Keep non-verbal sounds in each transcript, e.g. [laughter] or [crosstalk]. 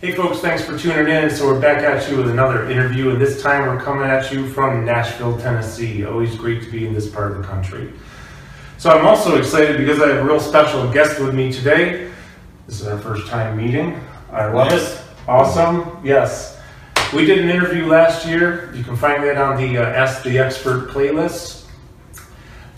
Hey folks, thanks for tuning in. So we're back at you with another interview, and this time we're coming at you from Nashville, Tennessee. Always great to be in this part of the country. So I'm also excited because I have a real special guest with me today. This is our first time meeting. I love Nice. it. Awesome. Yes. We did an interview last year. You can find that on the uh, Ask the Expert playlist.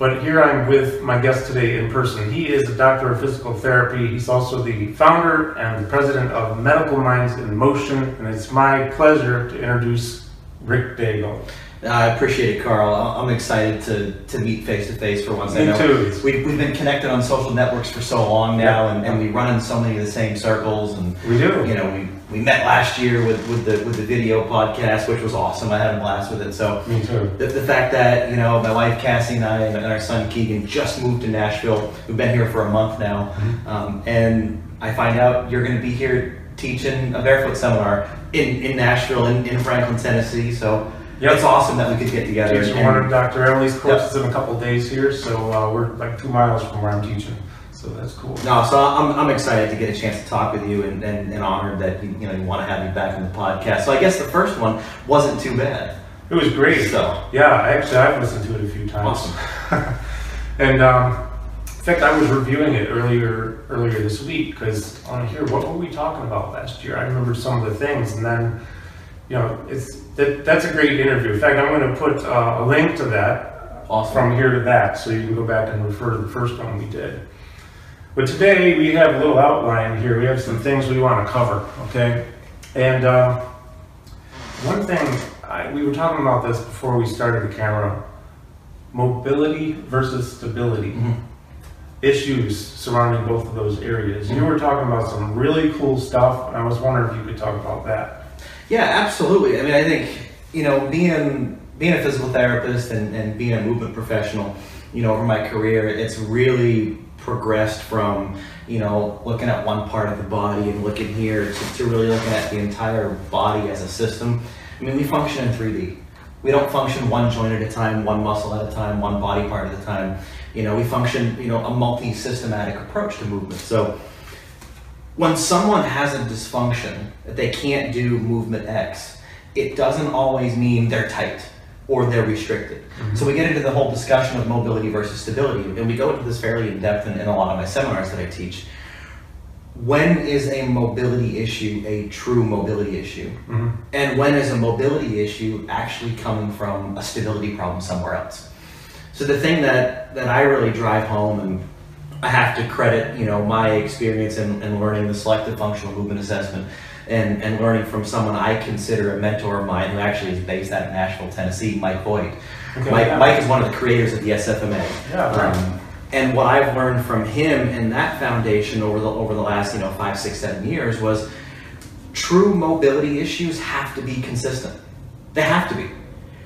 But here I'm with my guest today in person. He is a doctor of physical therapy. He's also the founder and the president of Medical Minds in Motion. And it's my pleasure to introduce Rick Daigle. Uh, I appreciate it, Carl. I- I'm excited to, to meet face to face for once. I Me know too. We've, we've been connected on social networks for so long now, and, and we run in so many of the same circles. And We do. you know, we, we met last year with, with the with the video podcast, which was awesome. I had a blast with it. So Me too. the, the fact that you know my wife Cassie and I and, our son Keegan just moved to Nashville. We've been here for a month now, um, and I find out you're going to be here teaching a barefoot seminar in, in Nashville in, in Franklin, Tennessee. So Yep. it's awesome that we could get together. Teaching one of Dr. Emily's courses in a couple days here, so uh, we're like two miles from where I'm teaching. So that's cool. No, so I'm, I'm excited to get a chance to talk with you and, and, and honored that you, you know you want to have me back on the podcast. So I guess the first one wasn't too bad. It was great. So Yeah, actually, I've listened to it a few times. awesome. [laughs] And um, in fact, I was reviewing it earlier earlier this week because on here, what were we talking about last year. I remember some of the things, and then you know, it's that, that's a great interview. In fact, I'm going to put uh, a link to that Awesome. from here to that, so you can go back and refer to the first one we did. But today we have a little outline here. We have some things we want to cover, okay? And uh, one thing I, we were talking about this before we started the camera: mobility versus stability Mhm. issues surrounding both of those areas. You were talking about some really cool stuff, and I was wondering if you could talk about that. Yeah, absolutely. I mean, I think you know being being a physical therapist and, and being a movement professional, you know, over my career, it's really progressed from you know looking at one part of the body and looking here to, to really looking at the entire body as a system. I mean, we function in 3D. We don't function one joint at a time, one muscle at a time, one body part at a time. You know, we function, you know, a multi-systematic approach to movement. So when someone has a dysfunction that they can't do movement X, it doesn't always mean they're tight or they're restricted. So we get into the whole discussion of mobility versus stability, and we go into this fairly in depth in, in a lot of my seminars that I teach. When is a mobility issue a true mobility issue? Mhm. And when is a mobility issue actually coming from a stability problem somewhere else? So the thing that, that I really drive home, and I have to credit, you know, my experience in, in learning the selective functional movement assessment and, and learning from someone I consider a mentor of mine who actually is based out of Nashville, Tennessee, Mike Voight. Okay, Mike, yeah. Mike is one of the creators of the SFMA. Yeah, right. Um, and what I've learned from him and that foundation over the over the last you know five, six, seven years was true mobility issues have to be consistent. They have to be.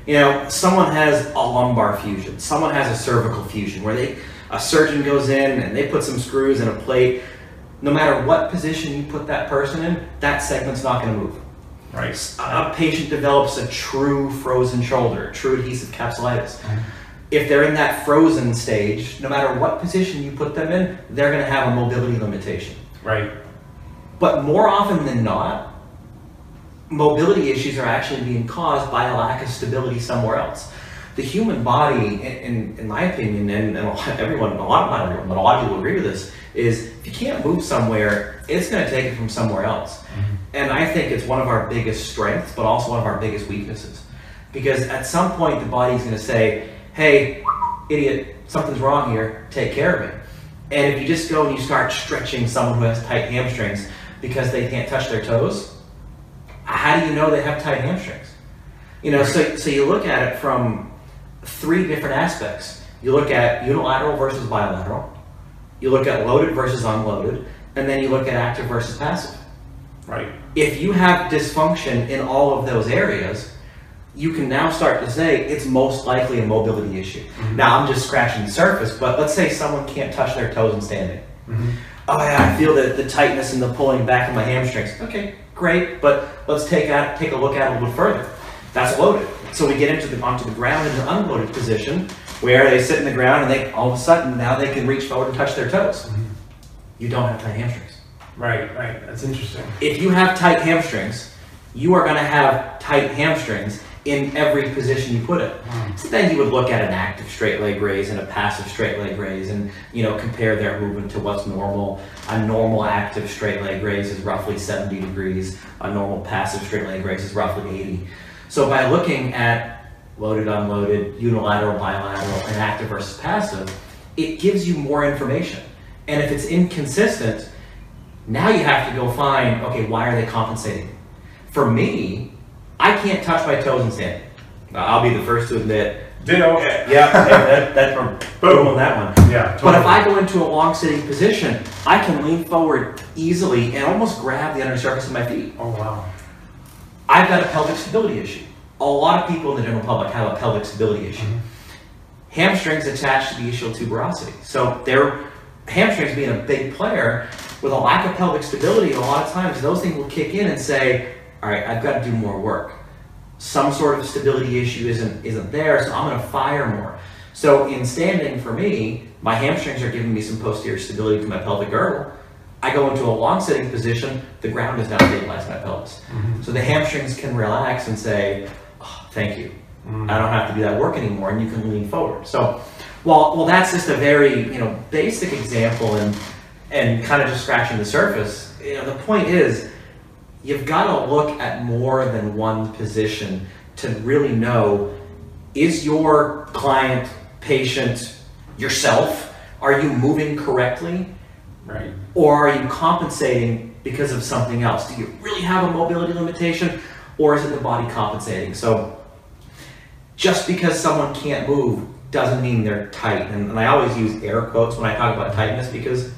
You know, someone has a lumbar fusion, someone has a cervical fusion where they a surgeon goes in and they put some screws in a plate. No matter what position you put that person in, that segment's not going to move. Right. A patient develops a true frozen shoulder, true adhesive capsulitis. Mm-hmm. If they're in that frozen stage, no matter what position you put them in, they're going to have a mobility limitation. Right. But more often than not, mobility issues are actually being caused by a lack of stability somewhere else. The human body, in, in, in my opinion, and, and [laughs] everyone, a lot, not everyone, but a lot of people agree with this, is if you can't move somewhere, it's going to take it from somewhere else. Mm-hmm. And I think it's one of our biggest strengths, but also one of our biggest weaknesses. Because at some point, the body's going to say, hey, idiot, something's wrong here, take care of it. And if you just go and you start stretching someone who has tight hamstrings because they can't touch their toes, how do you know they have tight hamstrings? You know, so, so you look at it from three different aspects. You look at unilateral versus bilateral, you look at loaded versus unloaded, and then you look at active versus passive. Right. If you have dysfunction in all of those areas, you can now start to say it's most likely a mobility issue. Now I'm just scratching the surface, but let's say someone can't touch their toes and standing. Mhm. Oh yeah, I feel the, the tightness and the pulling back of my hamstrings. Okay, great, but let's take out take a look at it a little further. That's loaded. So we get into the onto the ground in an unloaded position where they sit in the ground and they all of a sudden now they can reach forward and touch their toes. You don't have tight hamstrings. Right, right. That's interesting. If you have tight hamstrings, you are going to have tight hamstrings in every position you put it. Mm. So then you would look at an active straight leg raise and a passive straight leg raise and you know compare their movement to what's normal. A normal active straight leg raise is roughly 70 degrees. A normal passive straight leg raise is roughly 80. So by looking at loaded, unloaded, unilateral, bilateral, and active versus passive, it gives you more information. And if it's inconsistent, now you have to go find, okay, why are they compensating? For me, I can't touch my toes and stand. I'll be the first to admit. Ditto. Yeah, that, that's from [laughs] boom on that one. Yeah, But if. I go into a long sitting position, I can lean forward easily and almost grab the under surface of my feet. Oh, wow. I've got a pelvic stability issue. A lot of people in the general public have a pelvic stability issue. Mm-hmm. Hamstrings attached to the ischial tuberosity. So their hamstrings being a big player with a lack of pelvic stability, a lot of times those things will kick in and say, all right, I've got to do more work. Some sort of stability issue isn't isn't there, so I'm going to fire more. So in standing for me, my hamstrings are giving me some posterior stability to my pelvic girdle. I go into a long sitting position, the ground is now stabilized my pelvis. Mm-hmm. So the hamstrings can relax and say, thank you. Mm-hmm. I don't have to do that work anymore, and you can lean forward. So, while well, that's just a very you know basic example and and kind of just scratching the surface. You know, the point is, you've got to look at more than one position to really know: is your client, patient, yourself, are you moving correctly? Right. or are you compensating because of something else? Do you really have a mobility limitation, or is it the body compensating? So, just because someone can't move doesn't mean they're tight. And, and I always use air quotes when I talk about tightness because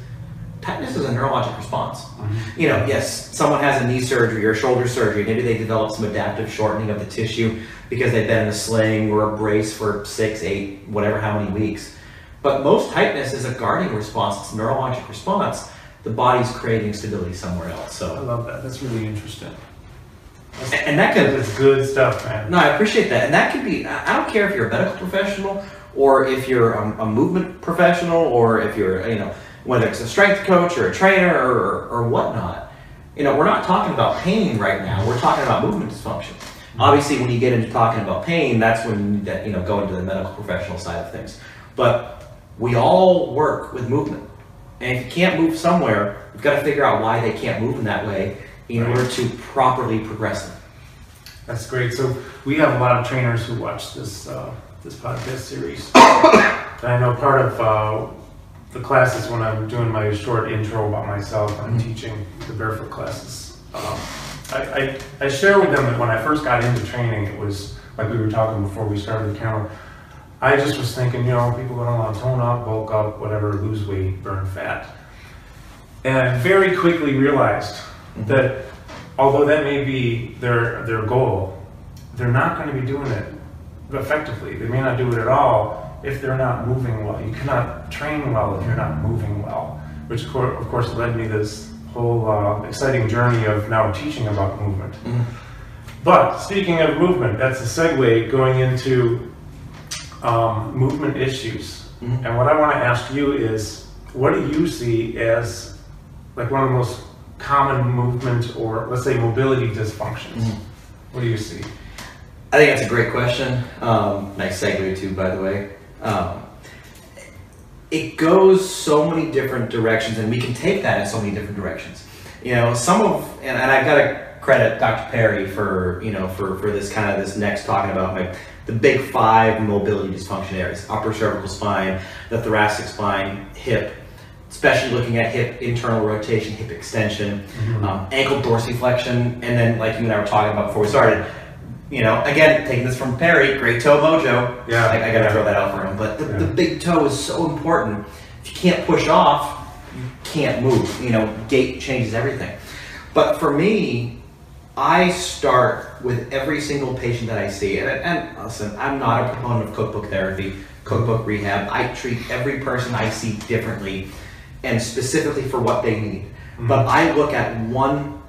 tightness is a neurologic response. Mm-hmm. You know, yes, someone has a knee surgery or shoulder surgery, maybe they develop some adaptive shortening of the tissue because they've been in a sling or a brace for six, eight, whatever, how many weeks. But most tightness is a guarding response, it's a neurologic response. The body's creating stability somewhere else. So I love that. That's really interesting. And that can, That's good stuff, man. no, I appreciate that. And that could be, I don't care if you're a medical professional or if you're a, a movement professional or if you're, you know, whether it's a strength coach or a trainer or, or whatnot. You know, we're not talking about pain right now. We're talking about movement dysfunction. Mm-hmm. Obviously, when you get into talking about pain, that's when you you know, go into the medical professional side of things. But we all work with movement. And if you can't move somewhere, you've got to figure out why they can't move in that way in Right. order to properly progress them. That's great. So we have a lot of trainers who watch this uh, this podcast series. [coughs] and I know part of uh, the classes when I'm doing my short intro about myself, I'm Mhm. teaching the barefoot classes. Um, I, I, I share with them that when I first got into training, it was like we were talking before we started the camera. I just was thinking, you know, people gonna want to tone up, bulk up, whatever, lose weight, burn fat. And I very quickly realized that although that may be their their goal, they're not going to be doing it effectively. They may not do it at all if they're not moving well. You cannot train well if you're not moving well, which of course led me this whole uh, exciting journey of now teaching about movement. Mhm. But speaking of movement, that's a segue going into um, movement issues. Mhm. And what I want to ask you is, what do you see as like one of the most common movement or let's say mobility dysfunctions? Mhm. What do you see? I think that's a great question. Um, nice segue too, by the way. Um, it goes so many different directions, and we can take that in so many different directions. You know, some of, and, and I've got to credit Dr. Perry for you know for for this kind of this next talking about like the big five mobility dysfunction areas: upper cervical spine, the thoracic spine, hip. Especially looking at hip internal rotation, hip extension, um, ankle dorsiflexion, and then like you and I were talking about before we started, you know, again, taking this from Perry, great toe mojo. Yeah. I, I gotta throw that out for him. But the, the big toe is so important. If you can't push off, you can't move. You know, gait changes everything. But for me, I start with every single patient that I see. And, and listen, I'm not a proponent of cookbook therapy, cookbook rehab. I treat every person I see differently and specifically for what they need. Mm-hmm. But I look at one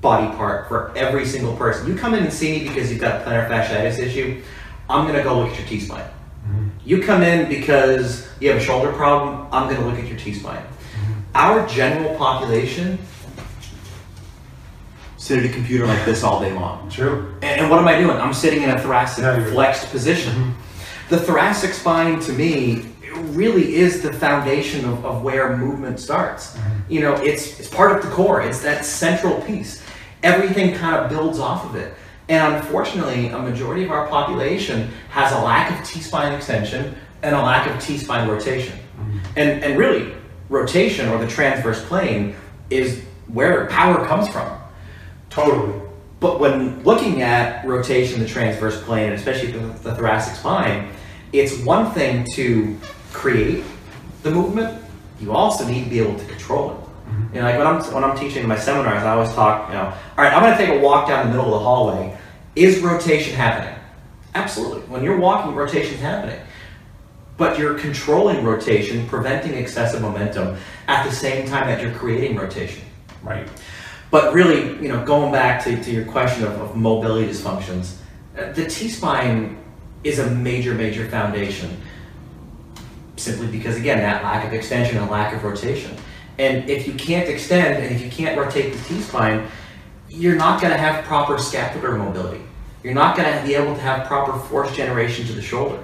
body part for every single person. You come in and see me because you've got a plantar fasciitis issue, I'm gonna go look at your T-spine. Mm-hmm. You come in because you have a shoulder problem, I'm gonna look at your T-spine. Mm-hmm. Our general population sit at a computer like this all day long. True. And, what am I doing? I'm sitting in a thoracic Yeah, flexed position. The thoracic spine, to me, really is the foundation of, of where movement starts. Mm-hmm. You know, it's, it's part of the core, it's that central piece. Everything kind of builds off of it. And unfortunately, a majority of our population has a lack of T spine extension and a lack of T spine rotation. Mm-hmm. And, and really, rotation or the transverse plane is where power comes from. Totally. But when looking at rotation, the transverse plane, and especially the, the thoracic spine, it's one thing to create the movement. You also need to be able to control it. You know, like when I'm when I'm teaching in my seminars, I always talk. You know, all right, I'm going to take a walk down the middle of the hallway. Is rotation happening? Absolutely. When you're walking, rotation's happening. But you're controlling rotation, preventing excessive momentum at the same time that you're creating rotation. Right. But really, you know, going back to, to your question of, of mobility dysfunctions, uh, the T-spine is a major, major foundation. Simply because, again, that lack of extension and lack of rotation. And if you can't extend and if you can't rotate the T-spine, you're not going to have proper scapular mobility. You're not going to be able to have proper force generation to the shoulder.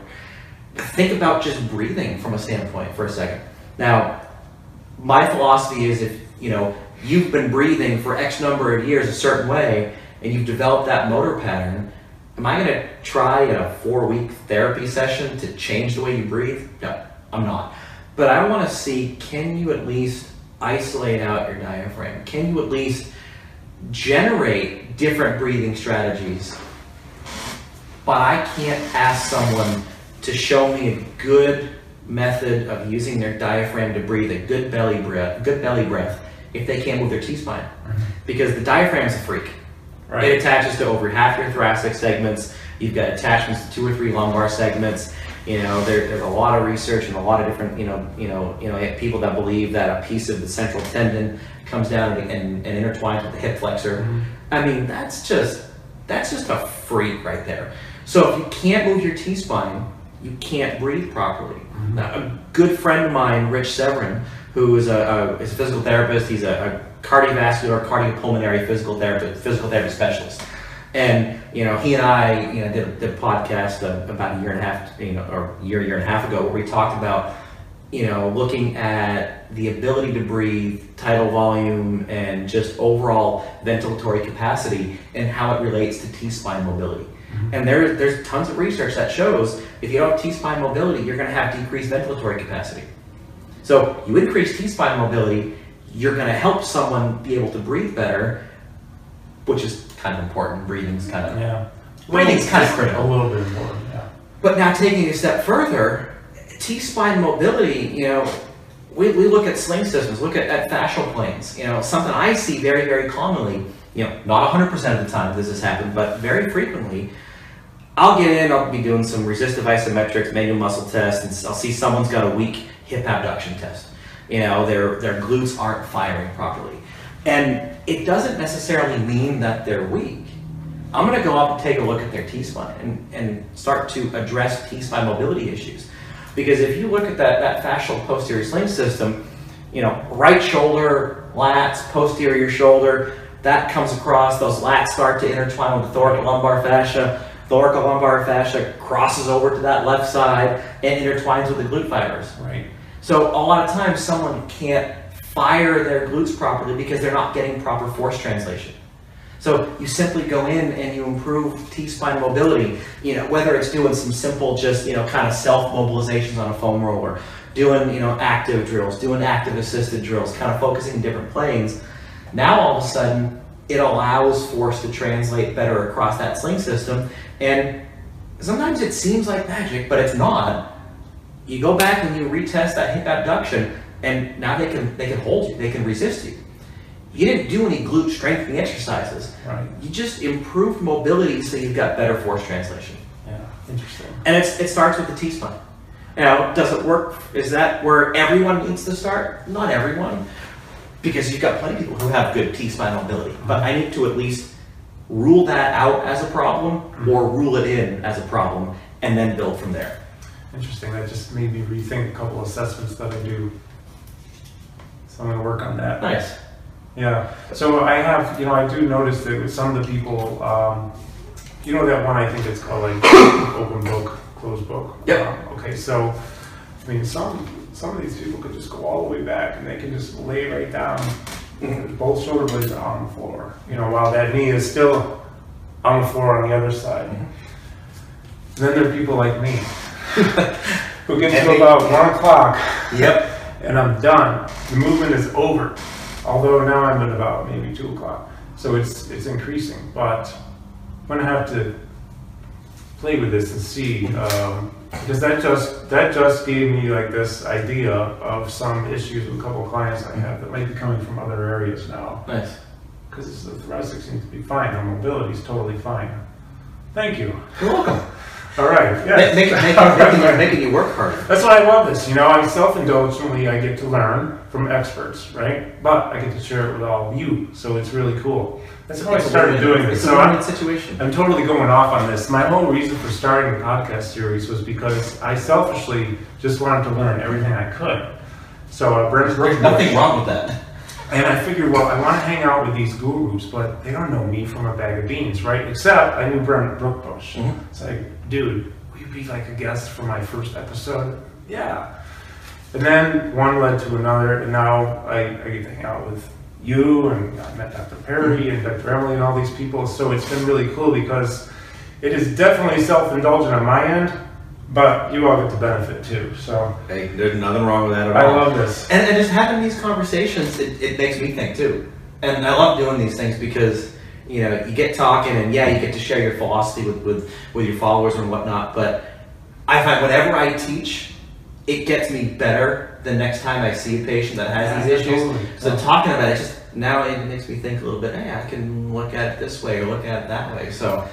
Think about just breathing from a standpoint for a second. Now, my philosophy is if you know you've been breathing for X number of years a certain way and you've developed that motor pattern, am I going to try in a four week therapy session to change the way you breathe? No, I'm not. But I want to see can you at least isolate out your diaphragm? Can you at least generate different breathing strategies? But I can't ask someone to show me a good method of using their diaphragm to breathe a good belly breath, good belly breath, if they can't move their T-spine, mm-hmm. because the diaphragm's a freak. It attaches to over half your thoracic segments. You've got attachments to two or three lumbar segments. You know, there, there's a lot of research and a lot of different, you know, you know, you know, people that believe that a piece of the central tendon comes down and, and, and intertwines with the hip flexor. Mm-hmm. I mean, that's just that's just a freak right there. So if you can't move your T-spine, you can't breathe properly. Mm-hmm. Now, a good friend of mine, Rich Severin, who is a, a, is a physical therapist, he's a, a cardiovascular, cardiopulmonary physical therapist, physical therapy specialist. And you know, he and I, you know, did, did a podcast uh, about a year and a half, you know, or year, year and a half ago, where we talked about, you know, looking at the ability to breathe, tidal volume, and just overall ventilatory capacity, and how it relates to T-spine mobility. And there, there's tons of research that shows if you don't have T-spine mobility, you're going to have decreased ventilatory capacity. So you increase T-spine mobility, you're going to help someone be able to breathe better, which is kind of important. Breathing's kind of. Yeah. Breathing's kind of critical. A little bit important. Yeah. But now taking a step further, T-spine mobility, you know, we, we look at sling systems, look at, at fascial planes, you know, something I see very, very commonly, you know, not 100% of the time does this happen, but very frequently, I'll get in, I'll be doing some resistive isometrics, manual muscle tests, and I'll see someone's got a weak hip abduction test. You know, their, their glutes aren't firing properly. And it doesn't necessarily mean that they're weak. I'm going to go up and take a look at their T-spine and, and start to address T-spine mobility issues. Because if you look at that, that fascial posterior sling system, you know, right shoulder, lats, posterior shoulder, that comes across, those lats start to intertwine with the thoracolumbar fascia. Thoracolumbar fascia crosses over to that left side and intertwines with the glute fibers. Right. So a lot of times someone can't fire their glutes properly because they're not getting proper force translation. So you simply go in and you improve T-spine mobility, you know, whether it's doing some simple just, you know, kind of self-mobilizations on a foam roller, doing, you know, active drills, doing active assisted drills, kind of focusing in different planes. Now all of a sudden it allows force to translate better across that sling system and sometimes it seems like magic, but it's not you go back and you retest that hip abduction, and now they can they can hold you, they can resist you. You didn't do any glute strengthening exercises. Right. You just improved mobility so you've got better force translation. Yeah. Interesting. And it's, it starts with the T spine. Now, does it work? Is that where everyone needs to start? Not everyone, because you've got plenty of people who have good T spine mobility. But mm-hmm. I need to at least rule that out as a problem mm-hmm. or rule it in as a problem and then build from there. Interesting. That just made me rethink a couple assessments that I do. I'm gonna work on that. Nice. Yeah. So I have, you know, I do notice that with some of the people, um, you know, that one I think it's called like open book, closed book. Yeah. Um, okay. So, I mean, some some of these people could just go all the way back and they can just lay right down. Both shoulder blades are on the floor. You know, while that knee is still on the floor on the other side. Then there are people like me [laughs] who get to about one o'clock Yep. And I'm done. The movement is over. Although now I'm at about maybe two o'clock, so it's it's increasing. But I'm gonna have to play with this and see um, because that just that just gave me like this idea of some issues with a couple of clients I have that might be coming from other areas now. Nice. Because the thoracic seems to be fine, the mobility is totally fine. Thank you. You're welcome. All right. Make, Yes. make, make, [laughs] making, you, making you work harder. That's why I love this. You know, I self-indulgently I get to learn from experts, right? But I get to share it with all of you, so it's really cool. That's how I It's a started doing this. So I'm, situation. I'm totally going off on this. My whole reason for starting the podcast series was because I selfishly just wanted to learn everything I could. So uh, Brent There's nothing wrong with that. and I figured, well, I want to hang out with these gurus, but they don't know me from a bag of beans, right? Except I knew Brent Brookbush. Mhm. It's like, dude, will you be like a guest for my first episode? Yeah. And then one led to another, and now I, I get to hang out with you, and I met Dr. Perry and mm-hmm. Dr. Emily and all these people. So it's been really cool because it is definitely self-indulgent on my end, but you all get to benefit too. So Hey, there's nothing wrong with that at I all. I love this. And, and just having these conversations, it, it makes me think too. And I love doing these things because, you know, you get talking and yeah, you get to share your philosophy with, with, with your followers and whatnot. But I find whenever I teach, it gets me better the next time I see a patient that has these issues. totally. So talking about it just now it makes me think a little bit, hey, I can look at it this way or look at it that way. So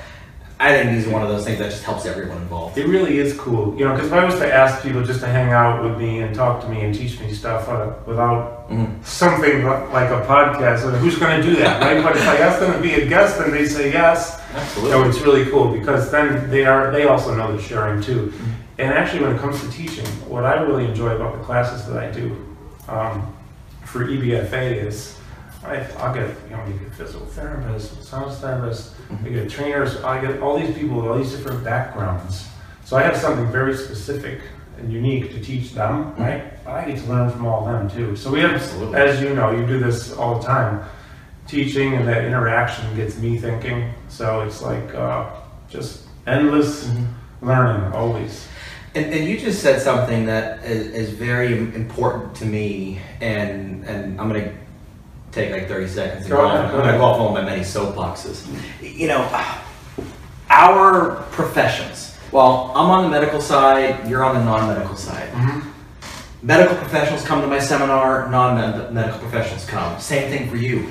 I think these are one of those things that just helps everyone involved. It really is cool, you know, because if I was to ask people just to hang out with me and talk to me and teach me stuff uh, without Mhm. something like a podcast, uh, who's going to do that, right? but if I ask them to be a guest and they say yes, Absolutely. so it's really cool because then they are they also know the sharing too. And actually, when it comes to teaching, what I really enjoy about the classes that I do um, for EBFA is I, I'll get you know you get physical therapists, sound therapists, I get trainers, I get all these people with all these different backgrounds. So I have something very specific and unique to teach them, right? But I get to learn from all of them too. So we have, Absolutely. as you know, you do this all the time. Teaching and that interaction gets me thinking. So it's like uh, just endless Mhm. learning always. And, and you just said something that is, is very important to me, and and I'm gonna take like 30 seconds. And Go go ahead, go I'm gonna ahead. go off on my many soapboxes. You know, our professions. Well, I'm on the medical side. You're on the non-medical side. Mm-hmm. Medical professionals come to my seminar. Non-medical professionals come. Same thing for you.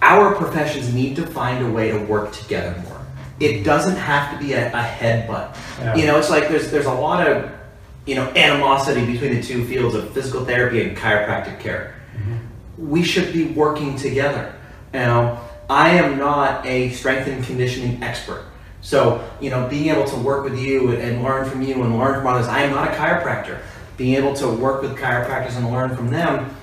Our professions need to find a way to work together more. It doesn't have to be a, a headbutt. Yeah. You know, it's like there's there's a lot of you know animosity between the two fields of physical therapy and chiropractic care. We should be working together. Now, I am not a strength and conditioning expert. So, you know, being able to work with you and learn from you and learn from others, I am not a chiropractor. Being able to work with chiropractors and learn from them,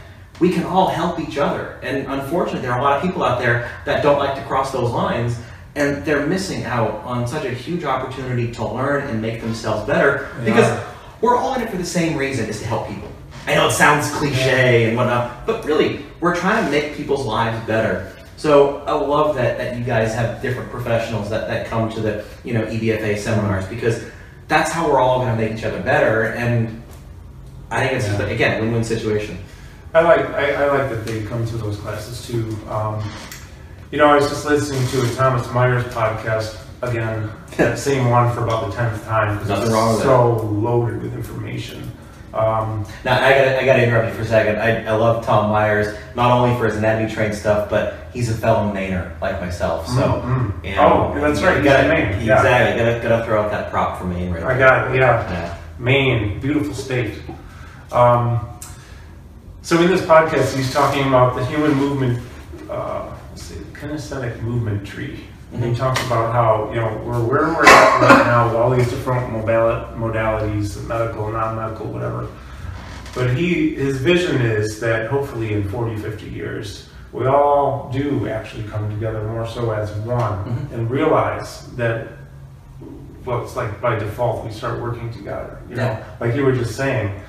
we can all help each other. And unfortunately, there are a lot of people out there that don't like to cross those lines, and they're missing out on such a huge opportunity to learn and make themselves better because we're all in it for the same reason is to help people. I know it sounds cliche and whatnot, but really, we're trying to make people's lives better. So I love that, that you guys have different professionals that, that come to the you know EBFA seminars because that's how we're all going to make each other better. And I think it's Yeah. again win-win situation. I like I, I like that they come to those classes too. Um, you know, I was just listening to a Thomas Myers podcast again, that [laughs] same one for about the tenth time. 'cause Nothing it's wrong with so loaded with information. Um, Now I got I got to interrupt you for a second. I, I love Tom Myers not only for his Anatomy Trains stuff, but he's a fellow Mainer like myself. So mm, you know, oh, that's right. Gotta- Maine. Yeah, Exactly. Gotta gotta throw out that prop for Maine right I there. got it. Yeah. Yeah. Maine, beautiful state. Um, so in this podcast, he's talking about the human movement, uh, let's see, kinesthetic movement tree. And he talks about how, you know, we're where we're at right now with all these different modalities, medical, non-medical, whatever. But he, his vision is that hopefully in 40, 50 years, we all do actually come together more so as one Mhm. and realize that well it's like by default we start working together you know like you were just saying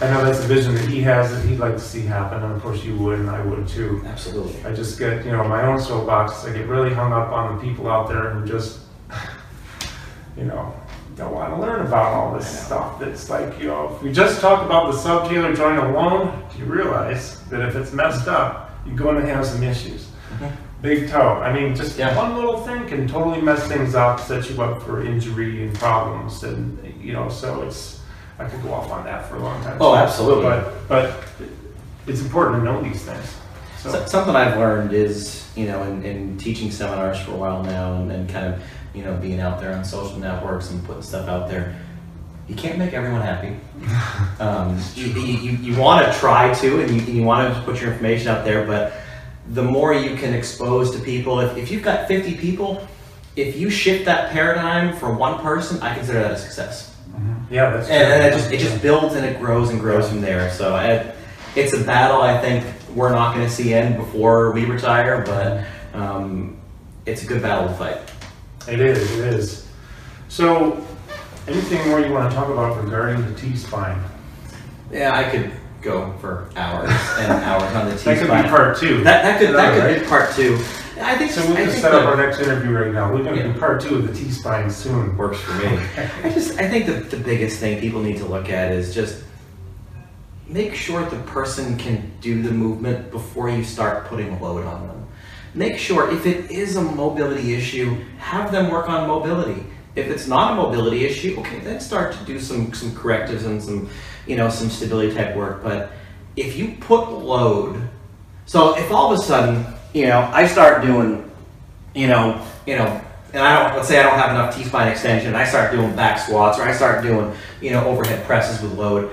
i know that's a vision that he has that he'd like to see happen and of course you would and i would too Absolutely. i just get you know my own soapbox i get really hung up on the people out there who just [laughs] you know don't want to learn about all this stuff that's like you know if we just talk about the subtalar joint alone do you realize that if it's messed up you're going to have some issues Mhm. big toe i mean just Yeah. one little thing can totally mess things up set you up for injury and problems and you know so it's i could go off on that for a long time Oh, absolutely. but but it's important to know these things so So, something I've learned is, you know, in, in teaching seminars for a while now and, and kind of, you know, being out there on social networks and putting stuff out there, you can't make everyone happy. [laughs] Um, you, you, you want to try to, and you, you want to put your information out there, but the more you can expose to people, if, if you've got 50 people, if you shift that paradigm for one person, I consider that a success. Yeah that's And, and it just it just builds and it grows and grows from there. So I, it's a battle I think we're not going to see end before we retire, but um, it's a good battle to fight. It is, it is. So, anything more you want to talk about regarding the T-spine? Yeah, I could go for hours and hours on the T spine. That could be part two. That, that could that could be part two. I think So we'll I just think set up the- our next interview right now. We're going to Yeah. do part two of the T-spine soon. works for me. I just I think the, the biggest thing people need to look at is just make sure the person can do the movement before you start putting a load on them. Make sure if it is a mobility issue, have them work on mobility. If it's not a mobility issue, okay, then start to do some some correctives and some you know some stability type work. But if you put load, so if all of a sudden you know I start doing you know, you know, and I don't, let's say I don't have enough T-spine extension, I start doing back squats, or I start doing, you know, overhead presses with load,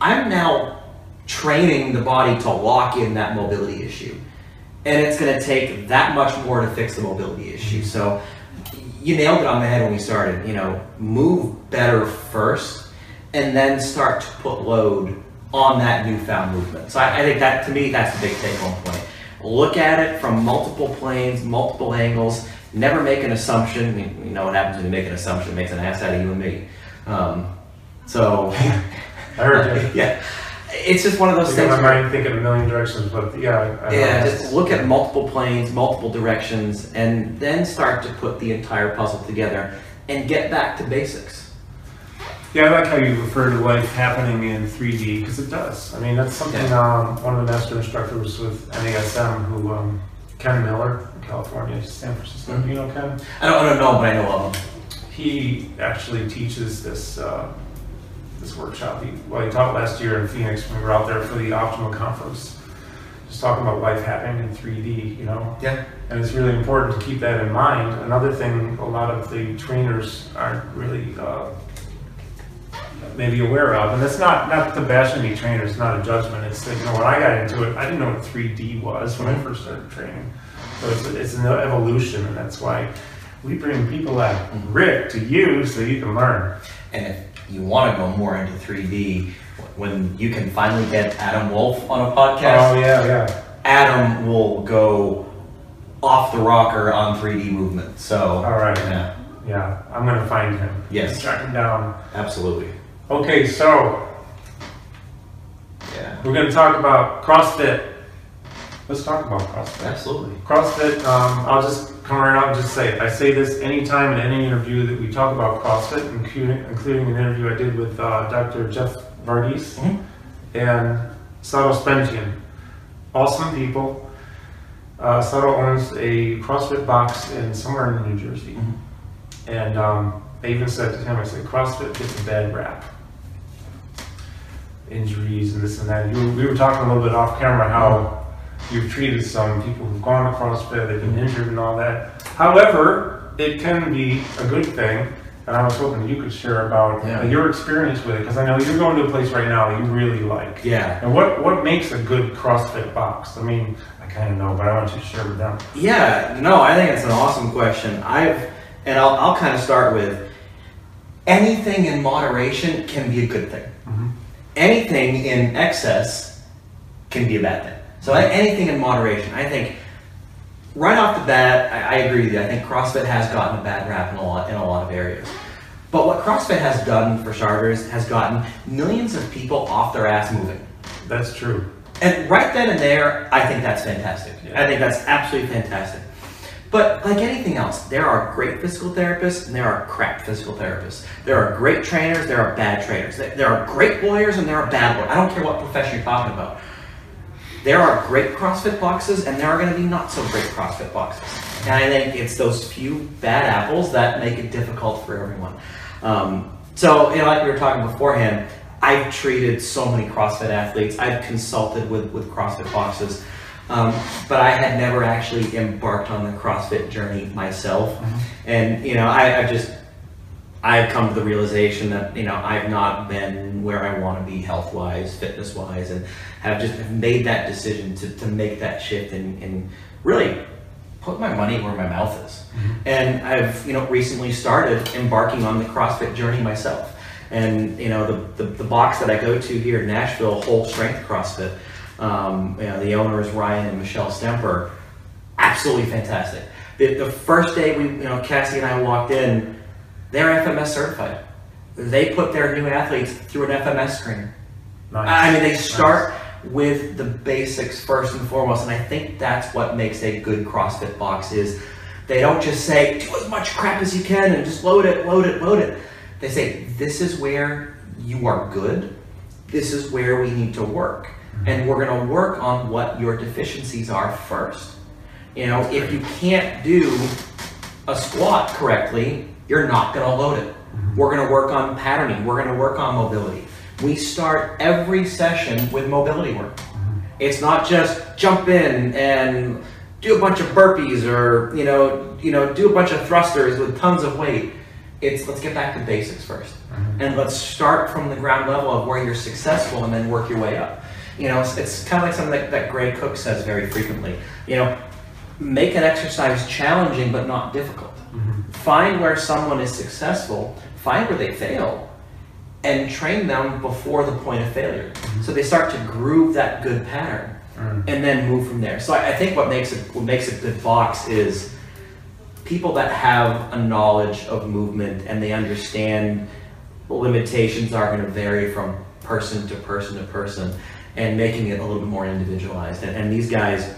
I'm now training the body to lock in that mobility issue. And it's gonna take that much more to fix the mobility issue. So you nailed it on the head when we started, you know, move better first, and then start to put load on that newfound movement. So I, I think that, to me, that's the big take-home point. Look at it from multiple planes, multiple angles. Never make an assumption. You know what happens when you make an assumption? It makes an ass out of you and me. Um, so, [laughs] I heard you. [laughs] yeah, it's just one of those I got things. my where- mind thinking a million directions, but yeah. I, I yeah, just look at multiple planes, multiple directions, and then start to put the entire puzzle together and get back to basics. Yeah, I like how you refer to life happening in 3D because it does. I mean, that's something um, one of the master instructors with NASM, who um, Ken Miller, in California, San Francisco. Mhm. You know Ken? I don't, I don't know, but I know of them. he actually teaches this uh, this workshop. He, well, he taught last year in Phoenix when we were out there for the Optimal Conference. Just talking about life happening in 3D, you know, Yeah. and it's really important to keep that in mind. Another thing, a lot of the trainers aren't really uh, maybe aware of, and that's not not to bash any trainers, it's not a judgment. It's that you know when I got into it, I didn't know what 3D was when I mm-hmm. first started training. So it's, it's an evolution, and that's why we bring people like mm-hmm. Rick to you so you can learn. And if you want to go more into 3D, when you can finally get Adam Wolf on a podcast, Oh yeah, yeah. Adam will go off the rocker on 3D movement. So, All right. yeah, Yeah, I'm gonna find him. Yes. track him down. absolutely. Okay, so Yeah, we're gonna talk about CrossFit. Let's talk about CrossFit. absolutely. CrossFit, um, I'll just come right out and just say it. I say this anytime in any interview that we talk about CrossFit, including, including an interview I did with uh, Dr. Jeff Vardis Mhm. and Sato Spengian. Awesome people. Uh, Sato owns a CrossFit box in somewhere in New Jersey. Mhm. And um, I even said to him, I said, CrossFit gets a bad rap. Injuries and this and that. You, we were talking a little bit off camera how you've treated some people who've gone to CrossFit, they've been injured and all that. However, it can be a good thing. And I was hoping you could share about Yeah. your experience with it, because I know you're going to a place right now that you really like. Yeah. And what, what makes a good CrossFit box? I mean, I kind of know, but I want you to share with them. Yeah, no, I think it's an awesome question. I've, and I'll, I'll kind of start with anything in moderation can be a good thing. Mhm. Anything in excess can be a bad thing. So anything in moderation. I think right off the bat, I, I agree with you. I think CrossFit has gotten a bad rap in a lot in a lot of areas. But what CrossFit has done for starters has gotten millions of people off their ass moving. That's true. And right then and there, I think that's fantastic. Yeah. I think that's absolutely fantastic. But like anything else, there are great physical therapists and there are crap physical therapists. There are great trainers, there are bad trainers. There are great lawyers and there are bad lawyers. I don't care what profession you're talking about. There are great CrossFit boxes and there are going to be not so great CrossFit boxes. And I think it's those few bad apples that make it difficult for everyone. Um, so, you know, like we were talking beforehand, I've treated so many CrossFit athletes. I've consulted with, with CrossFit boxes. Um, but I had never actually embarked on the CrossFit journey myself. And, you know, I, I just, I've come to the realization that, you know, I've not been where I want to be health wise, fitness wise, and have just made that decision to, to make that shift and, and really put my money where my mouth is. And I've, you know, recently started embarking on the CrossFit journey myself. And, you know, the, the, the box that I go to here in Nashville, Whole Strength CrossFit, um, you know, the owners, Ryan and Michelle Stemper, absolutely fantastic. The, the first day we, you know, Cassie and I walked in, they're FMS certified. They put their new athletes through an FMS screen. Nice. I mean, they start with the basics first and foremost, and I think that's what makes a good CrossFit box is they don't just say do as much crap as you can and just load it, load it, load it. They say this is where you are good. This is where we need to work, and we're going to work on what your deficiencies are first. You know, if you can't do a squat correctly, you're not going to load it. Mm-hmm. We're going to work on patterning. We're going to work on mobility. We start every session with mobility work. Mm-hmm. It's not just jump in and do a bunch of burpees or you know you know do a bunch of thrusters with tons of weight. It's let's get back to basics 1st mm-hmm. and let's start from the ground level of where you're successful and then work your way up. You know, it's, it's kind of like something that, that Gray Cook says very frequently. You know, make an exercise challenging but not difficult. Mm-hmm. Find where someone is successful, find where they fail, and train them before the point of failure. Mm-hmm. So they start to groove that good pattern mm-hmm. and then move from there. So I, I think what makes it what makes a good box is people that have a knowledge of movement and they understand limitations are going to vary from person to person to person and making it a little bit more individualized. And, and these guys,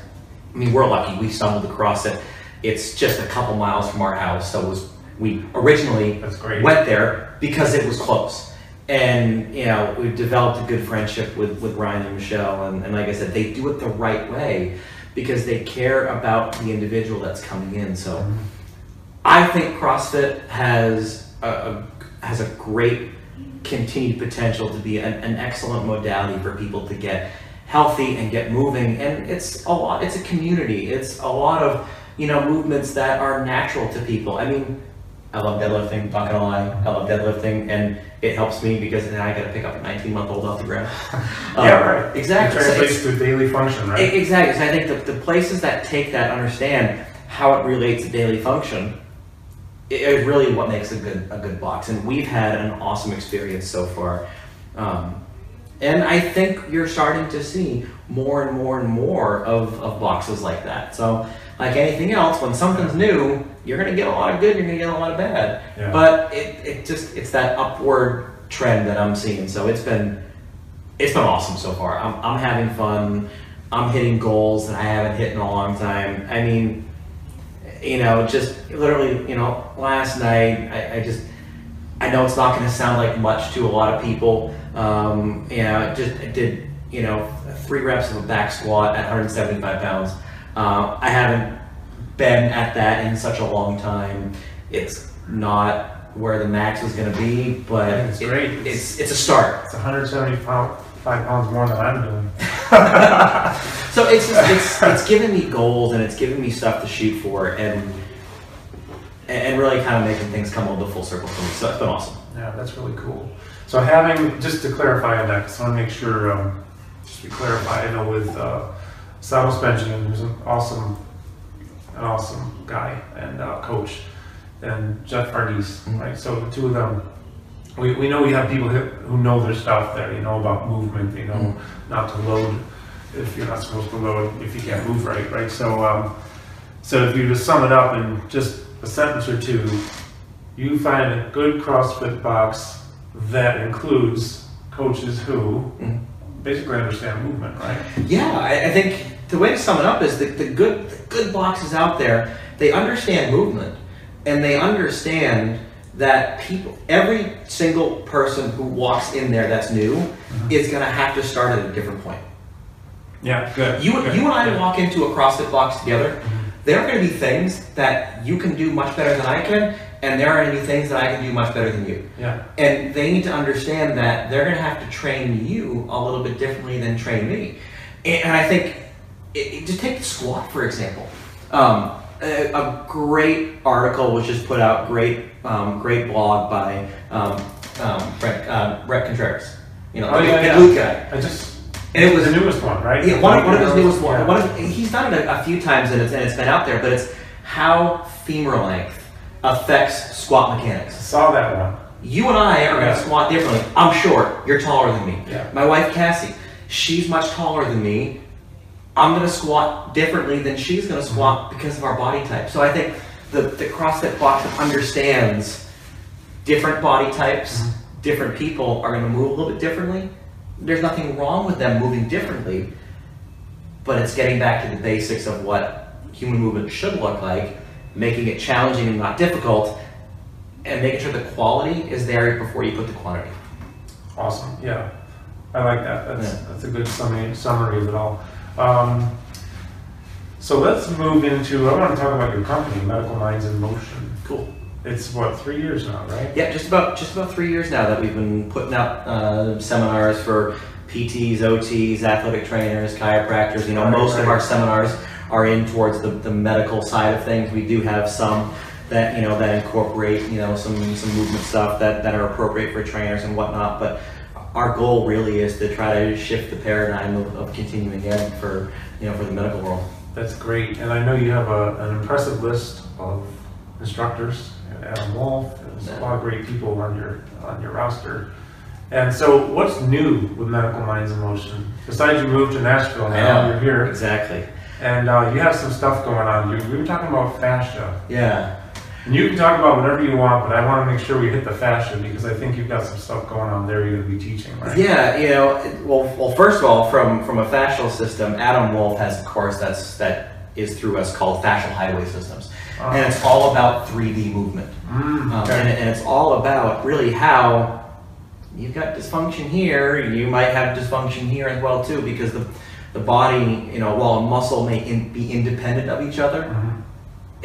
I mean, we're lucky. We stumbled across it. It's just a couple miles from our house, so it was we originally went there because it was close. And you know, we've developed a good friendship with, with Ryan and Michelle, and, and like I said, they do it the right way because they care about the individual that's coming in. So mm-hmm. I think CrossFit has a, a has a great continued potential to be an, an excellent modality for people to get healthy and get moving. And it's a lot. It's a community. It's a lot of you know movements that are natural to people. I mean, I love deadlifting. Not gonna lie, I love deadlifting, and it helps me because then I got to pick up a 19 month old off the ground. [laughs] yeah, Um, right. Exactly. It translates it's- to daily function, right? Exactly. So I think the, the places that take that understand how it relates to daily function i- is really what makes a good a good box. And we've had an awesome experience so far. Um, and I think you're starting to see more and more and more of, of boxes like that. So like anything else, when something's new, you're gonna get a lot of good, you're gonna get a lot of bad. Yeah. But it, it just it's that upward trend that I'm seeing. So it's been it's been awesome so far. I'm, I'm having fun. I'm hitting goals that I haven't hit in a long time. I mean, you know, just literally, you know, last night, I, I just, I know it's not going to sound like much to a lot of people. Um, you know, I just I did, you know, three reps of a back squat at 175 pounds. Uh, I haven't been at that in such a long time. It's not where the max is going to be, but it's it- great. it's it's a start. It's 175 pound, five pounds more than I'm doing. [laughs] So it's it's it's giving me goals and it's giving me stuff to shoot for and and really kind of making things come a little full circle for me. So it's been awesome. Yeah, that's really cool. So having, just to clarify on that, because I want to make sure, um, just to clarify, I know with uh, Samus Benjamin, who's an awesome, an awesome guy and uh, coach, and Jeff Hardis, Mhm. right? So the two of them, we, we know we have people who, know their stuff there, you know about movement, they know Mhm. not to load if you're not supposed to load, if you can't move right, right? So, um, so if you just sum it up in just a sentence or two, you find a good CrossFit box that includes coaches who Mhm. basically understand movement, right? Yeah, I, I think the way to sum it up is the, the good the good boxes out there. They understand movement, and they understand that people, every single person who walks in there that's new, is going to have to start at a different point. Yeah, good. You, good, you and I yeah. walk into a CrossFit box together. There are going to be things that you can do much better than I can, and there are going to be things that I can do much better than you. Yeah, And they need to understand that they're going to have to train you a little bit differently than train me. And and I think, it, it- just take the squat for example. Um, a, a great article was just put out, great, um, great blog by um, um, Bret, uh, Bret Contreras. You know, Oh, the, yeah, the yeah. guy. I just, And it was the newest one, right? yeah, one, of- one of his newest Yeah. one. one of, he's done it a, a few times and it's, and it's been out there, but it's how femur length affects squat I mechanics. saw that one. You and I are going to squat differently. I'm short. You're taller than me. Yeah. My wife Cassie, she's much taller than me. I'm going to squat differently than she's going to mm-hmm. squat because of our body type. So I think the, the CrossFit box understands different body types, mm-hmm. different people are going to move a little bit differently. There's nothing wrong with them moving differently, but it's getting back to the basics of what human movement should look like, making it challenging and not difficult, and making sure the quality is there before you put the quantity. Awesome, yeah. I like that. That's, Yeah. that's a good summary, summary of it all. Um, so let's move into, I want to talk about your company, Medical Minds in Motion. Cool. It's what, three years now, right? Yeah, just about just about three years now that we've been putting out uh, seminars for PTs, OTs, athletic trainers, chiropractors. You know, most of our seminars are in towards the, the medical side of things. We do have some that you know that incorporate you know some some movement stuff that, that are appropriate for trainers and whatnot. But our goal really is to try to shift the paradigm of, of continuing ed for you know for the medical world. That's great. And I know you have a, an impressive list of instructors. Adam Wolf, there's a lot of great people on your, on your roster. And so what's new with Medical Minds in Motion? Besides you moved to Nashville now, you're here. Exactly. And uh, you have some stuff going on. You, we were talking about fascia. Yeah. And you can talk about whatever you want, but I want to make sure we hit the fascia because I think you've got some stuff going on there you're going to be teaching, right? Yeah, you know, well, well, first of all, from from a fascial system, Adam Wolf has a course that's that is through us called Fascial Highway Systems, Uh, and it's all about 3D movement, mm, um, and, and it's all about really how you've got dysfunction here, you might have dysfunction here as well too, because the the body, you know, while a muscle may in, be independent of each other, Mhm.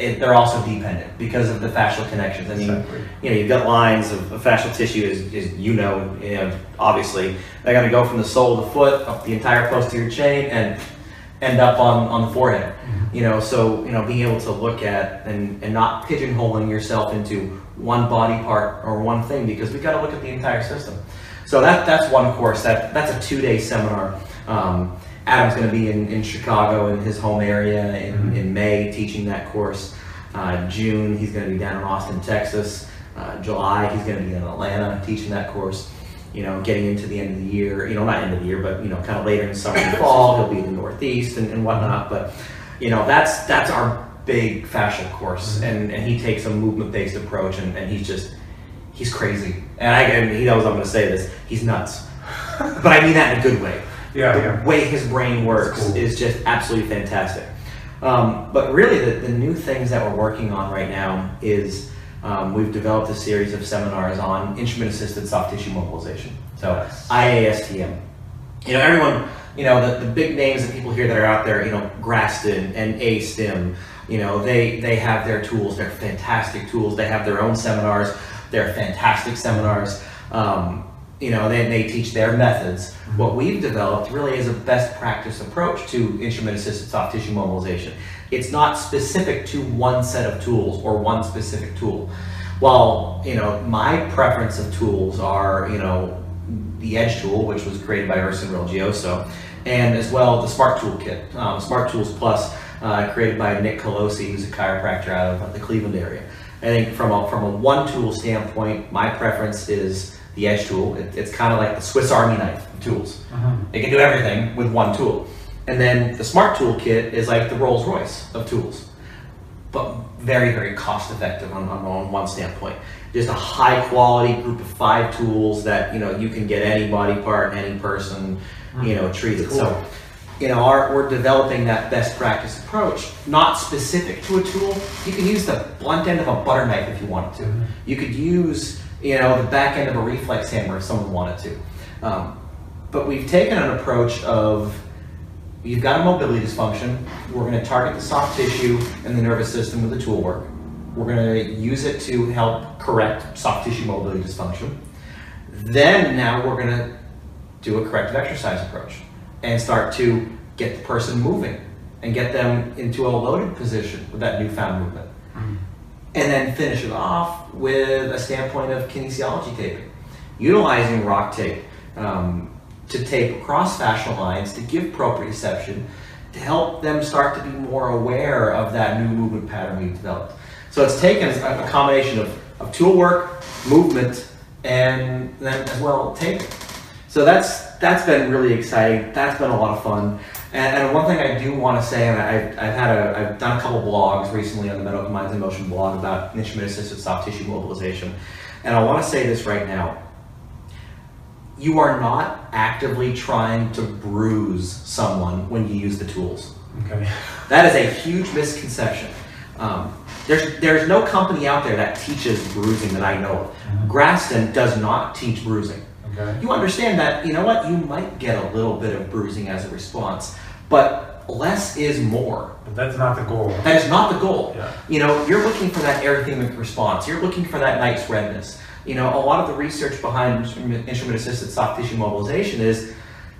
It, they're also dependent because of the fascial connections. I mean, Exactly. you know, you've got lines of, of fascial tissue, as, as you know, you know, obviously, they're going to go from the sole of the foot up the entire posterior chain and end up on, on the forehead. Mhm. You know, so, you know, being able to look at and, and not pigeonholing yourself into one body part or one thing because we've got to look at the entire system. So that, that's one course. That, that's a two-day seminar. Um, Adam's going to be in, in Chicago in his home area in, Mhm. in May teaching that course. Uh, June, he's going to be down in Austin, Texas. Uh, July, he's going to be in Atlanta teaching that course. You know, getting into the end of the year, you know, not end of the year, but, you know, kind of later in summer and fall, he'll be in the Northeast and, and whatnot. But, you know, that's that's our big fascia course. Mhm. And, and he takes a movement based approach and, and he's just, he's crazy. And, I, and he knows I'm going to say this, he's nuts. [laughs] but I mean that in a good way Yeah, the yeah. way his brain works cool. is just absolutely fantastic. Um, but really, the, the new things that we're working on right now is um, we've developed a series of seminars on instrument assisted soft tissue mobilization. So. IASTM. You know, everyone, you know, the, the big names that people hear that are out there, you know, Graston and ASTYM, you know, they, they have their tools. They're fantastic tools. They have their own seminars. They're fantastic seminars. Um, you know, they, they teach their methods. What we've developed really is a best practice approach to instrument assisted soft tissue mobilization. It's not specific to one set of tools or one specific tool. While, you know, my preference of tools are, you know, the Edge tool, which was created by Erson Religioso, and as well the Smart Tool Kit, um, Smart Tools Plus, uh, created by Nick Colosi, who's a chiropractor out of the Cleveland area. I think from a, from a one tool standpoint, my preference is the Edge tool. It, it's kind of like the Swiss Army knife of tools. Mhm. It can do everything with one tool. And then the Smart Toolkit is like the Rolls Royce of tools, but very, very cost effective on, on, on one standpoint. Just a high quality group of five tools that you know you can get any body part, any person, you know, treated. Cool. So, you know, our, we're developing that best practice approach, not specific to a tool. You can use the blunt end of a butter knife if you wanted to. You could use, you know, the back end of a reflex hammer if someone wanted to. Um, but we've taken an approach of you've got a mobility dysfunction. We're going to target the soft tissue and the nervous system with the tool work. We're going to use it to help correct soft tissue mobility dysfunction. Then now we're going to do a corrective exercise approach and start to get the person moving and get them into a loaded position with that newfound movement. And then finish it off with a standpoint of kinesiology taping, utilizing RockTape um, to tape across fascial lines to give proprioception to help them start to be more aware of that new movement pattern we've developed. So it's taken a, combination of, of tool work, movement, and then as well taping. So that's that's been really exciting. That's been a lot of fun. And, and one thing I do want to say, and I've, I've had a I've done a couple blogs recently on the Medical Minds in Motion blog about instrument assisted soft tissue mobilization, and I want to say this right now. You are not actively trying to bruise someone when you use the tools. Okay. [laughs] That is a huge misconception. Um, there's there's no company out there that teaches bruising that I know of. Mhm. Graston does not teach bruising. Okay. You understand that you know what you might get a little bit of bruising as a response, but less is more. But that's not the goal. That is not the goal. Yeah. You know, you're looking for that erythemic response. You're looking for that nice redness. You know, a lot of the research behind instrument assisted soft tissue mobilization is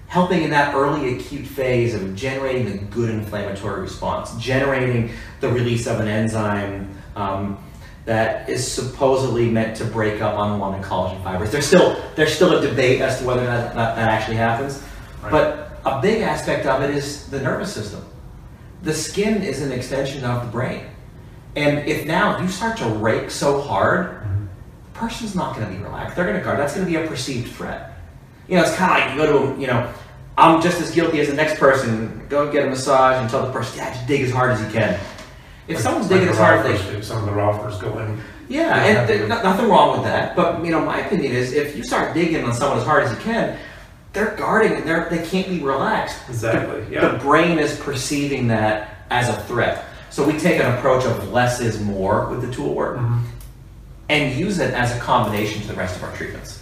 helping in that early acute phase of generating a good inflammatory response, generating the release of an enzyme um, that is supposedly meant to break up unwanted collagen fibers. There's still there's still a debate as to whether that, that, that actually happens, Right. but a big aspect of it is the nervous system. The skin is an extension of the brain. And if now you start to rake so hard, the person's not going to be relaxed. They're going to guard. That's going to be a perceived threat. You know, it's kind of like you go to, you know, I'm just as guilty as the next person. Go get a massage and tell the person, yeah, just dig as hard as you can. If Like- someone's like digging the as hard as they do. Some of the Rolfers go in. yeah, and th- nothing wrong with that. But you know, my opinion is if you start digging on someone as hard as you can, they're guarding. and They're they can't be relaxed. Exactly. The Yeah. The brain is perceiving that as a threat. So we take an approach of less is more with the tool work Mhm. and use it as a combination to the rest of our treatments.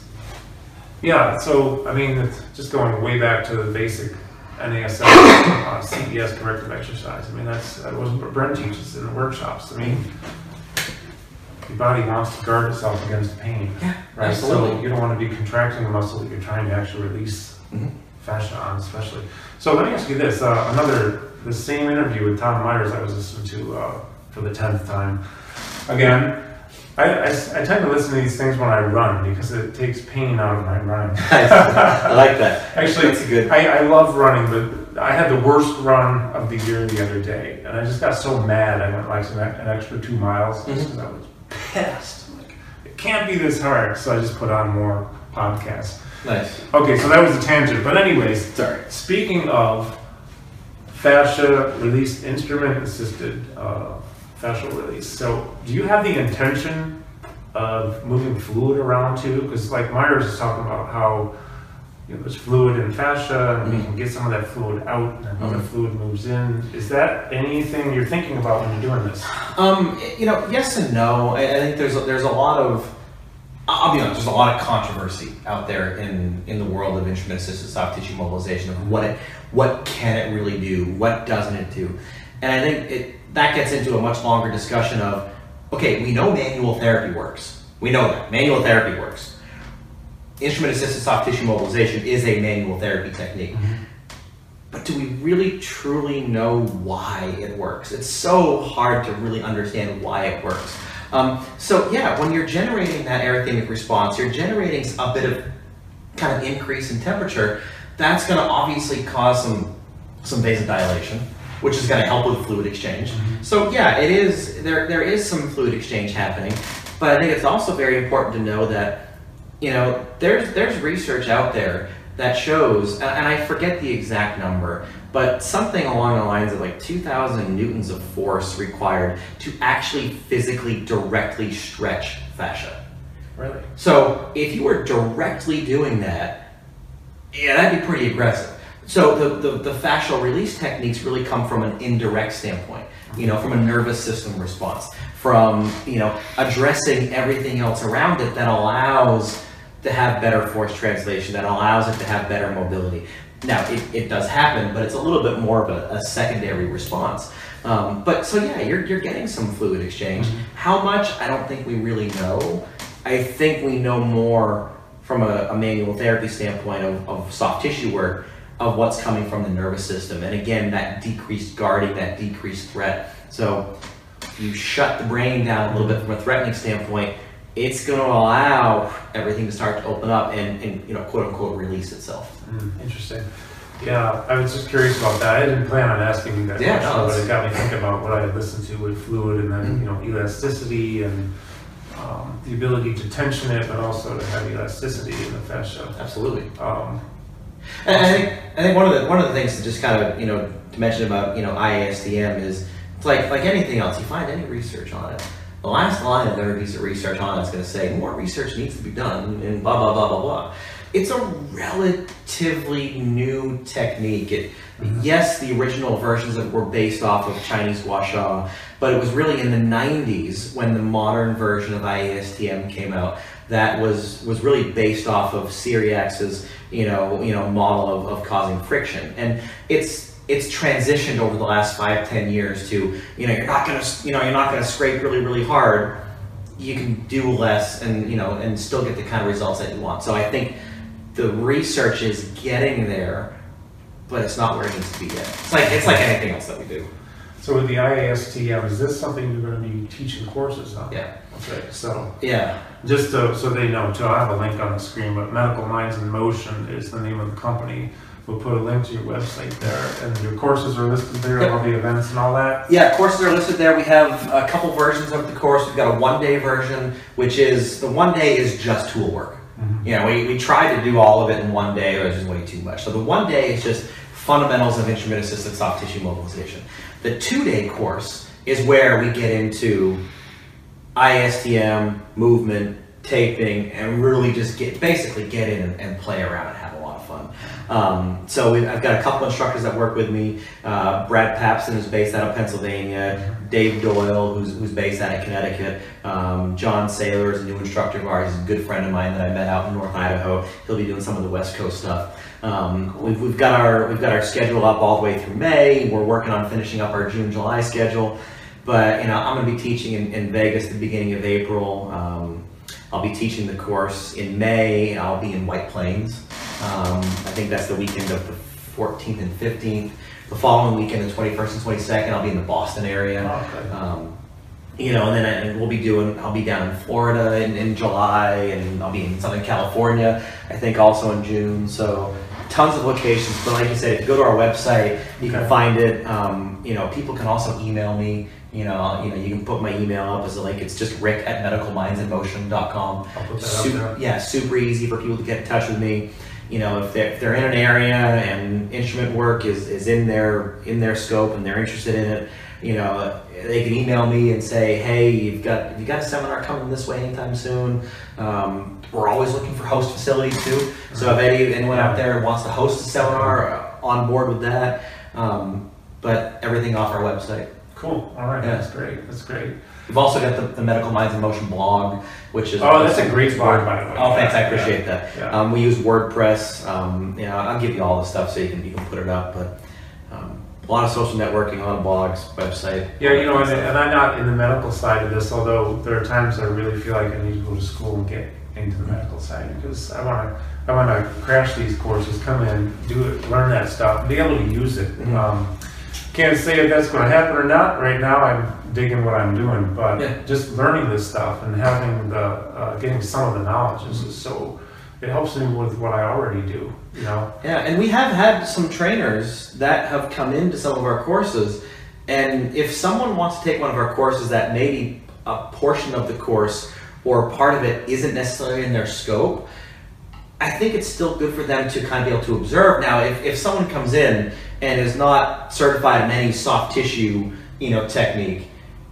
Yeah, so, I mean, it's just going way back to the basic NASM, uh, CPS corrective exercise. I mean, that's, that was what Brent teaches in the workshops. I mean, your body wants to guard itself against pain, Yeah, right? So you don't want to be contracting a muscle that you're trying to actually release Mhm. fascia on, especially. So let me ask you this, uh, another, the same interview with Tom Myers I was listening to, uh, for the tenth time. Again, I tend to listen to these things when I run because it takes pain out of my running. [laughs] I like that. Actually, it's good- I, I love running, but I had the worst run of the year the other day, and I just got so mad. I went like an, an extra two miles just because I was pissed. I'm like, it can't be this hard, so I just put on more podcasts. Nice. Okay, so that was a tangent, but anyways, Sorry. speaking of fascia release, instrument assisted uh, fascial release. So, do you have the intention of moving fluid around too? Because like Myers is talking about how know, there's fluid in fascia, and we can get some of that fluid out, and then other Mhm. fluid moves in. Is that anything you're thinking about when you're doing this? Um, you know, yes and no. I, I think there's a, there's a lot of I'll be honest. There's a lot of controversy out there in in the world of instrument assisted soft tissue mobilization of what it what can it really do, what doesn't it do, and I think it that gets into a much longer discussion of okay, we know manual therapy works. We know that manual therapy works. Instrument assisted soft tissue mobilization is a manual therapy technique. But do we really truly know why it works? It's so hard to really understand why it works. Um, so yeah, when you're generating that erythemic response, you're generating a bit of kind of increase in temperature. That's going to obviously cause some some vasodilation, which is going to help with fluid exchange. So yeah, it is there. There is some fluid exchange happening, but I think it's also very important to know that you know there's there's research out there that shows, and I forget the exact number, but something along the lines of like 2,000 newtons of force required to actually physically directly stretch fascia. Really? So if you were directly doing that, yeah, that'd be pretty aggressive. So the, the, the fascial release techniques really come from an indirect standpoint, you know, from a nervous system response, from, you know, addressing everything else around it that allows to have better force translation, that allows it to have better mobility. Now, it, it does happen, but it's a little bit more of a, a secondary response. Um, but so yeah, you're, you're getting some fluid exchange. How much, I don't think we really know. I think we know more from a, a manual therapy standpoint of, of soft tissue work of what's coming from the nervous system. And again, that decreased guarding, that decreased threat. So you shut the brain down a little bit from a threatening standpoint, it's going to allow everything to start to open up and, and you know, quote unquote, release itself. Mm, interesting. Yeah, I was just curious about that. I didn't plan on asking you that Yeah, question, no, but it got me thinking about what I had listened to with fluid and then, you know, elasticity and um, the ability to tension it, but also to have elasticity in the fascia. Absolutely. Um, And I think I think one of the one of the things to just kind of you know to mention about you know IASTM is it's like like anything else. You find any research on it, the last line of every piece of research on it is going to say more research needs to be done and blah blah blah blah blah. It's a relatively new technique. It, mm-hmm. Yes, the original versions of it were based off of Chinese gua sha, but it was really in the 90s when the modern version of IASTM came out that was was really based off of Cyriax's you know you know model of, of causing friction, and it's it's transitioned over the last five ten years to you know you're not gonna you know you're not gonna scrape really really hard. You can do less and you know and still get the kind of results that you want. So I think the research is getting there, but it's not where it needs to be yet. It's like it's like anything else that we do. so with the IASTM, is this something you're going to be teaching courses on? Yeah. Okay, so Yeah. just to, so they know too, I have a link on the screen, but Medical Minds in Motion is the name of the company. We'll put a link to your website there, and your courses are listed there, all the events and all that. Yeah, courses are listed there. We have a couple versions of the course. We've got a one day version, which is the one day is just tool work. Mm-hmm. You know, we, we tried to do all of it in one day, but it was just way too much. So the one day is just fundamentals of instrument assisted soft tissue mobilization. The two day course is where we get into ISTM, movement, taping, and really just get basically get in and, and play around and have a lot fun. Um, so we, I've got a couple instructors that work with me. Uh, Brad Papson, who's based out of Pennsylvania. Dave Doyle, who's, who's based out of Connecticut. Um, John Saylor is a new instructor of ours. He's a good friend of mine that I met out in North Idaho. He'll be doing some of the West Coast stuff. Um, we've, we've got our we've got our schedule up all the way through May. We're working on finishing up our June July schedule. But you know, I'm going to be teaching in, in Vegas the beginning of April. Um, I'll be teaching the course in May. I'll be in White Plains. Um, I think that's the weekend of the 14th and 15th. The following weekend, the 21st and 22nd, I'll be in the Boston area. Okay. Um, you know, and then I, and we'll be doing. I'll be down in Florida in, in July, and I'll be in Southern California. I think also in June. So tons of locations. But like you said, if you go to our website, you can find it. Um, you know, people can also email me. You know, you know, you can put my email up as a link. It's just rick at medicalmindsinmotion.com. I'll put that Sup- up there. yeah, super easy for people to get in touch with me. You know, if they're, if they're in an area and instrument work is, is in their in their scope and they're interested in it, you know, they can email me and say, hey, you've got you got a seminar coming this way anytime soon. Um, we're always looking for host facilities too. So if any anyone out there wants to host a seminar, uh, on board with that. Um, but everything off our website. Cool, all right, Yeah. that's great, that's great. We've also got the, the Medical Minds in Motion blog, which is Oh, that's a great blog, by the way. Oh, thanks, I Yeah, appreciate that. yeah. Um, we use WordPress. Um, you know, I'll give you all the stuff so you can you can put it up. But um, a lot of social networking, a lot of blogs, website. Yeah, you know, and, and I'm not in the medical side of this, although there are times I really feel like I need to go to school and get into the medical side because I want to, I want to crash these courses, come in, do it, learn that stuff, be able to use it. Mhm. Um, can't say if that's going to happen or not. Right now, I'm digging what I'm doing, but Yeah. just learning this stuff and having the, uh, getting some of the knowledge is just so. It helps me with what I already do. You know. Yeah, and we have had some trainers that have come into some of our courses, and if someone wants to take one of our courses that maybe a portion of the course or part of it isn't necessarily in their scope, I think it's still good for them to kind of be able to observe. Now, if, if someone comes in and is not certified in any soft tissue, you know, technique,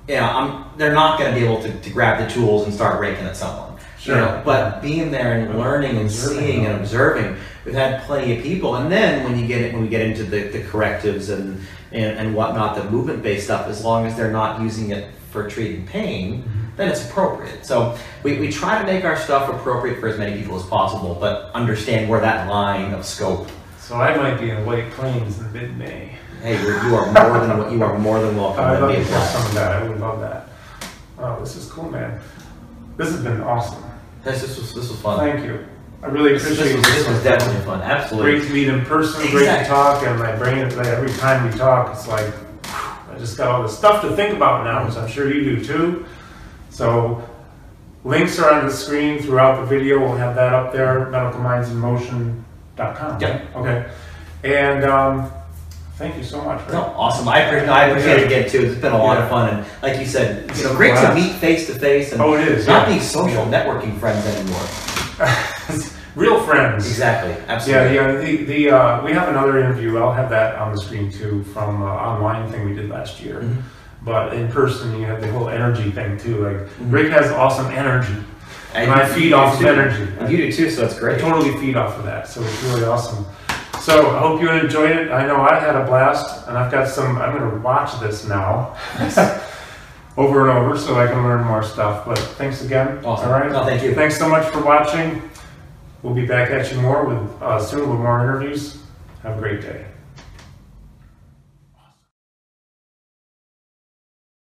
yeah, I'm, they're not going to be able to, to grab the tools and start raking at someone. Sure. You know, but being there and learning and Observing seeing and observing, we've had plenty of people. And then when you get it, when we get into the, the correctives and, and, and whatnot, the movement based stuff, as long as they're not using it for treating pain, mm-hmm. then it's appropriate. So we, we try to make our stuff appropriate for as many people as possible, but understand where that line of scope. So I might be in White Plains in mid-May. Hey, you're, you are more than you are more than welcome. I'd to love be to have some of that. I would love that. Oh, this is cool, man. This has been awesome. This, this was this was fun. Thank you. I really This, this appreciate was, this was definitely fun. Absolutely. Great to meet in person, great to Exactly. talk, and my brain is like every time we talk, it's like I just got all this stuff to think about now, which I'm sure you do too. So links are on the screen throughout the video. We'll have that up there, medicalmindsinmotion.com. Yep. Okay. And um, thank you so much. Rick. No, awesome. I appreciate, I appreciate it again too. It's been a lot of fun, and like you said, you know, great to meet face to face and Oh, it is. not yeah. these social networking friends anymore. [laughs] Real friends. Exactly. Yeah, Absolutely. yeah. Yeah. The, the uh, we have another interview. I'll have that on the screen too from uh, online thing we did last year. Mhm. But in person, you have the whole energy thing too. Like Mhm. Rick has awesome energy, and I feed off of energy. You do too, so I great. totally feed off of that, so it's really awesome. So I hope you enjoyed it. I know I had a blast, and I've got some. I'm going to watch this now. [laughs] Over and over, so I can learn more stuff. But thanks again. Awesome. All right. No, thank you. Thanks so much for watching. We'll be back at you more with uh, soon with more interviews. Have a great day.